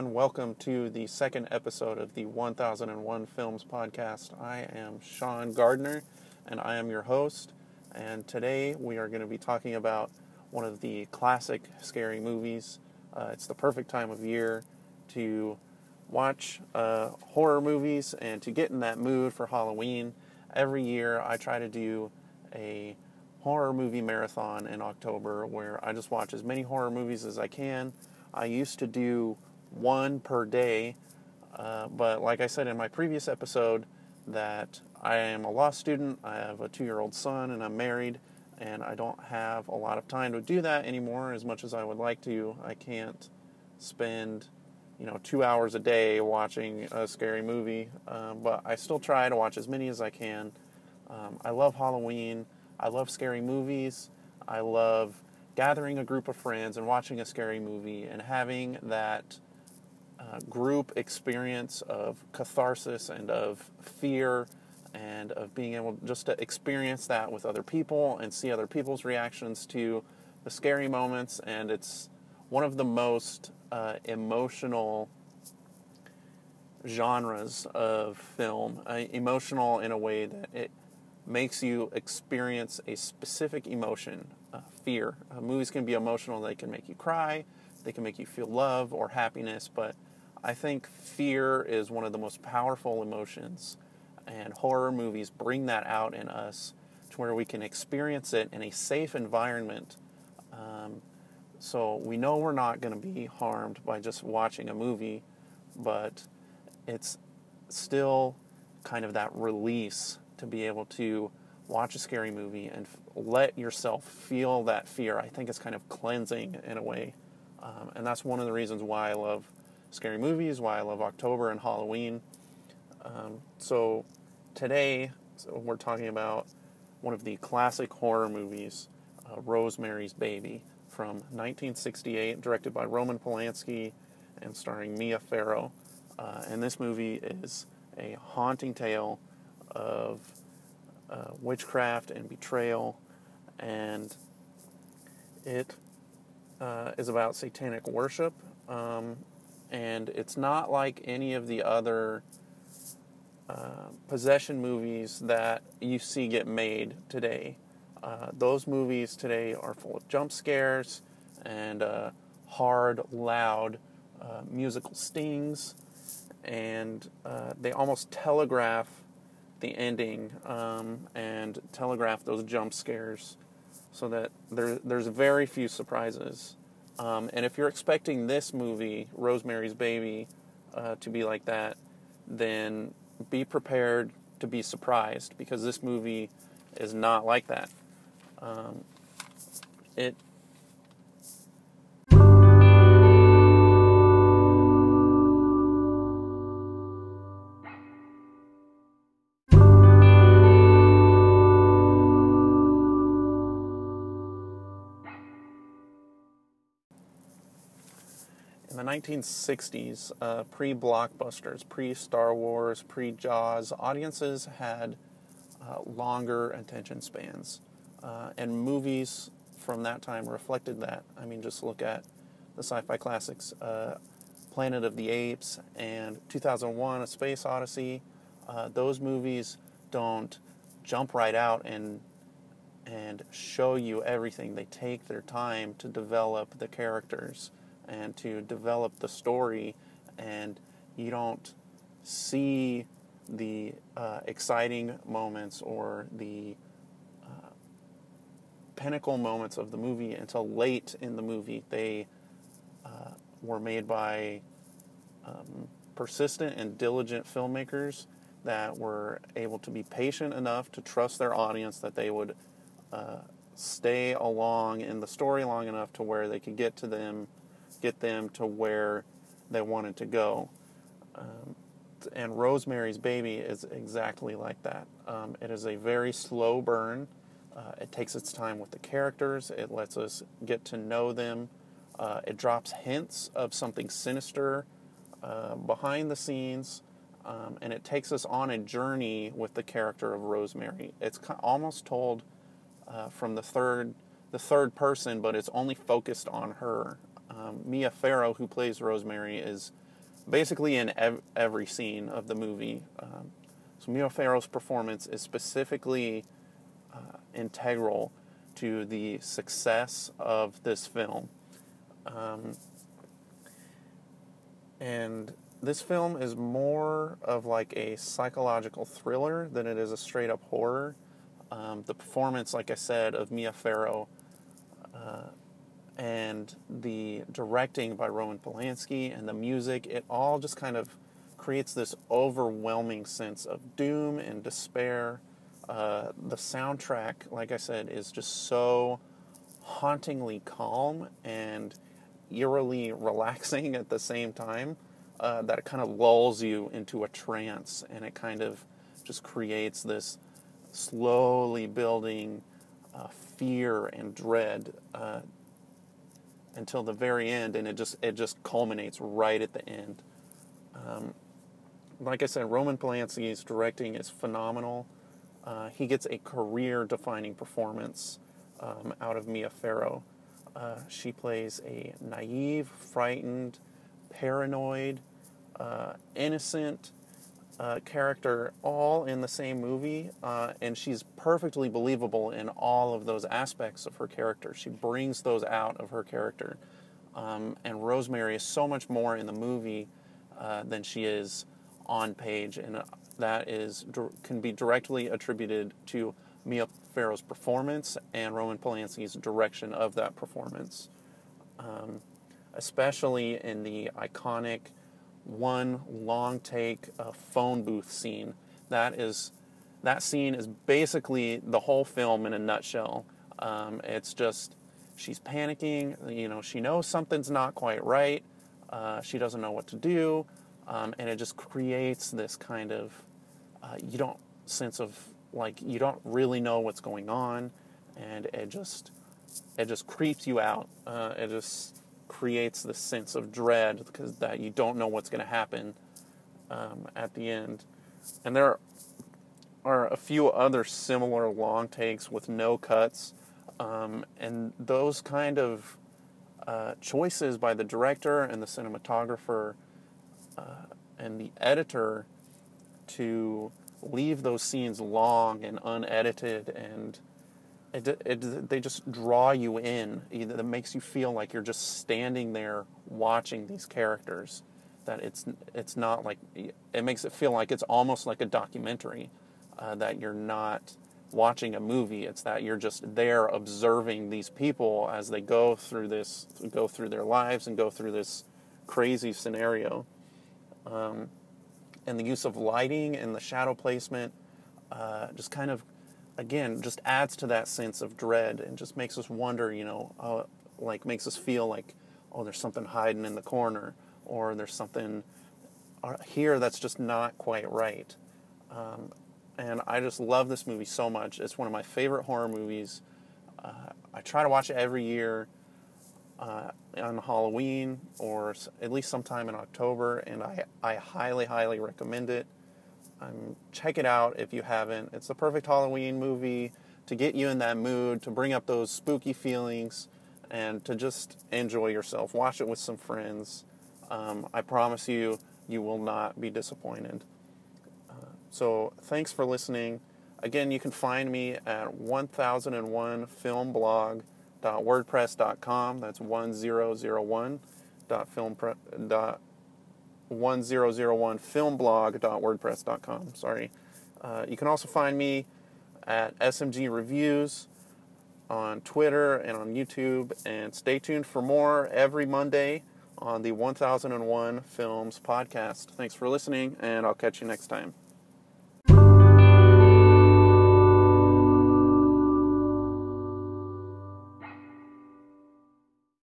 everyone. Welcome to the second episode of the 1001 Films podcast. I am Sean Gardner, and I am your host. And today we are going to be talking about one of the classic scary movies. Uh, it's the perfect time of year to watch uh, horror movies and to get in that mood for Halloween. Every year I try to do a horror movie marathon in October where I just watch as many horror movies as I can. I used to do one per day, uh, but like I said in my previous episode, that I am a law student, I have a two year old son, and I'm married, and I don't have a lot of time to do that anymore. As much as I would like to. I can't spend you know two hours a day watching a scary movie. Um, but i still try to watch as many as i can. Um, i love halloween. I love scary movies. I love gathering a group of friends and watching a scary movie and having that uh, group experience of catharsis and of fear and of being able just to experience that with other people and see other people's reactions to the scary moments and it's one of the most uh, emotional genres of film. Uh, emotional in a way that it makes you experience a specific emotion, uh, fear. Uh, movies can be emotional, they can make you cry, they can make you feel love or happiness, but I think fear is one of the most powerful emotions, and horror movies bring that out in us to where we can experience it in a safe environment. Um, so we know we're not going to be harmed by just watching a movie, but it's still kind of that release to be able to watch a scary movie and f- let yourself feel that fear. I think it's kind of cleansing in a way. Um, and that's one of the reasons why I love scary movies, why I love October and Halloween. Um, so today, so we're talking about one of the classic horror movies, uh, Rosemary's Baby from 1968, directed by Roman Polanski and starring Mia Farrow. Uh, and this movie is a haunting tale of uh, witchcraft and betrayal, and it uh, is about satanic worship. Um, and it's not like any of the other uh, possession movies that you see get made today. Uh, those movies today are full of jump scares and uh, hard, loud uh, musical stings, and uh, they almost telegraph the ending um, and telegraph those jump scares so that there, there's very few surprises. Um, and if you're expecting this movie, Rosemary's Baby, uh, to be like that, then be prepared to be surprised because this movie is not like that. Um, it in the 1960s, uh, pre blockbusters, pre Star Wars, pre Jaws, audiences had uh, longer attention spans. Uh, and movies from that time reflected that. I mean, just look at the sci fi classics uh, Planet of the Apes and 2001 A Space Odyssey. Uh, those movies don't jump right out and and show you everything. They take their time to develop the characters and to develop the story, and you don't see the uh, exciting moments or the uh, pinnacle moments of the movie until late in the movie. They uh, were made by um, persistent and diligent filmmakers that were able to be patient enough to trust their audience that they would uh, stay along in the story long enough to where they could get to them, get them to where they wanted to go. Um, and Rosemary's Baby is exactly like that. Um, it is a very slow burn. Uh, it takes its time with the characters. It lets us get to know them. Uh, it drops hints of something sinister uh, behind the scenes, um, and it takes us on a journey with the character of Rosemary. It's almost told uh, from the third the third person, but it's only focused on her. Um, Mia Farrow, who plays Rosemary, is basically in ev- every scene of the movie. Um, so Mia Farrow's performance is specifically uh, integral to the success of this film. Um, and this film is more of like a psychological thriller than it is a straight up horror. Um, the performance, like I said, of Mia Farrow uh, and the directing by Roman Polanski and the music, it all just kind of creates this overwhelming sense of doom and despair. Uh, the soundtrack, like I said, is just so hauntingly calm and eerily relaxing at the same time uh, that it kind of lulls you into a trance and it kind of just creates this slowly building uh, fear and dread uh, until the very end, and it just it just culminates right at the end. Um, like I said, Roman Polanski's directing is phenomenal. Uh, he gets a career-defining performance um, out of Mia Farrow. Uh, she plays a naive, frightened, paranoid, uh, innocent uh, character all in the same movie, uh, and she's perfectly believable in all of those aspects of her character. She brings those out of her character. Um, and Rosemary is so much more in the movie uh, than she is on page, and uh, that is can be directly attributed to Mia Farrow's performance and Roman Polanski's direction of that performance, um, especially in the iconic one long take uh, phone booth scene. That is that scene is basically the whole film in a nutshell. Um, it's just she's panicking. You know, she knows something's not quite right. Uh, she doesn't know what to do, um, and it just creates this kind of uh, you don't sense of like you don't really know what's going on, and it just it just creeps you out. Uh, it just creates this sense of dread because that you don't know what's going to happen um, at the end. And there are a few other similar long takes with no cuts, um, and those kind of uh, choices by the director and the cinematographer uh, and the editor to leave those scenes long and unedited and it, it, they just draw you in. That makes you feel like you're just standing there watching these characters. That it's it's not like it makes it feel like it's almost like a documentary. Uh, that you're not watching a movie. It's that you're just there observing these people as they go through this, go through their lives, and go through this crazy scenario. Um, and the use of lighting and the shadow placement uh, just kind of again just adds to that sense of dread and just makes us wonder you know uh, like makes us feel like oh there's something hiding in the corner or there's something uh, here that's just not quite right. Um, and i just love this movie so much. It's one of my favorite horror movies. Uh, i try to watch it every year uh, on halloween or at least sometime in october and I, I highly highly recommend it um, check it out if you haven't. It's the perfect Halloween movie to get you in that mood, to bring up those spooky feelings, and to just enjoy yourself. Watch it with some friends. Um, I promise you, you will not be disappointed. Uh, so, thanks for listening. Again, you can find me at 1001filmblog.wordpress.com. That's 1001.filmpress.com 1001filmblog.wordpress.com. Sorry. Uh, you can also find me at SMG Reviews on Twitter and on YouTube. And stay tuned for more every Monday on the 1001 Films podcast. Thanks for listening, and I'll catch you next time.